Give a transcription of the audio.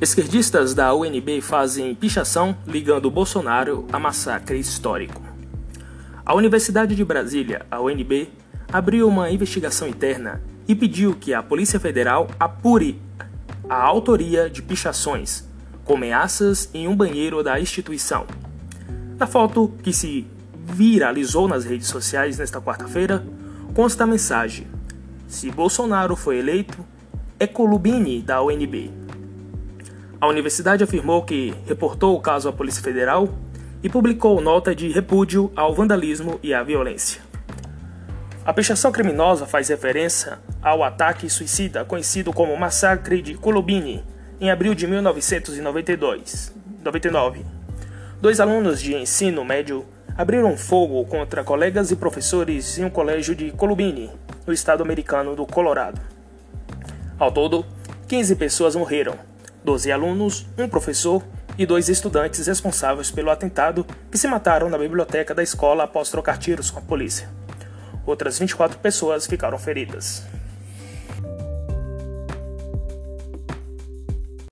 Esquerdistas da UNB fazem pichação ligando Bolsonaro a massacre histórico. A Universidade de Brasília, a UNB, abriu uma investigação interna e pediu que a Polícia Federal apure a autoria de pichações com ameaças em um banheiro da instituição. Na foto que se viralizou nas redes sociais nesta quarta-feira, consta a mensagem: Se Bolsonaro foi eleito, é Colubini da UNB. A universidade afirmou que reportou o caso à Polícia Federal e publicou nota de repúdio ao vandalismo e à violência. A pichação criminosa faz referência ao ataque suicida conhecido como Massacre de Colubini, em abril de 1992. 99. Dois alunos de ensino médio abriram fogo contra colegas e professores em um colégio de Colubini, no estado americano do Colorado. Ao todo, 15 pessoas morreram, 12 alunos, um professor e dois estudantes responsáveis pelo atentado que se mataram na biblioteca da escola após trocar tiros com a polícia. Outras 24 pessoas ficaram feridas.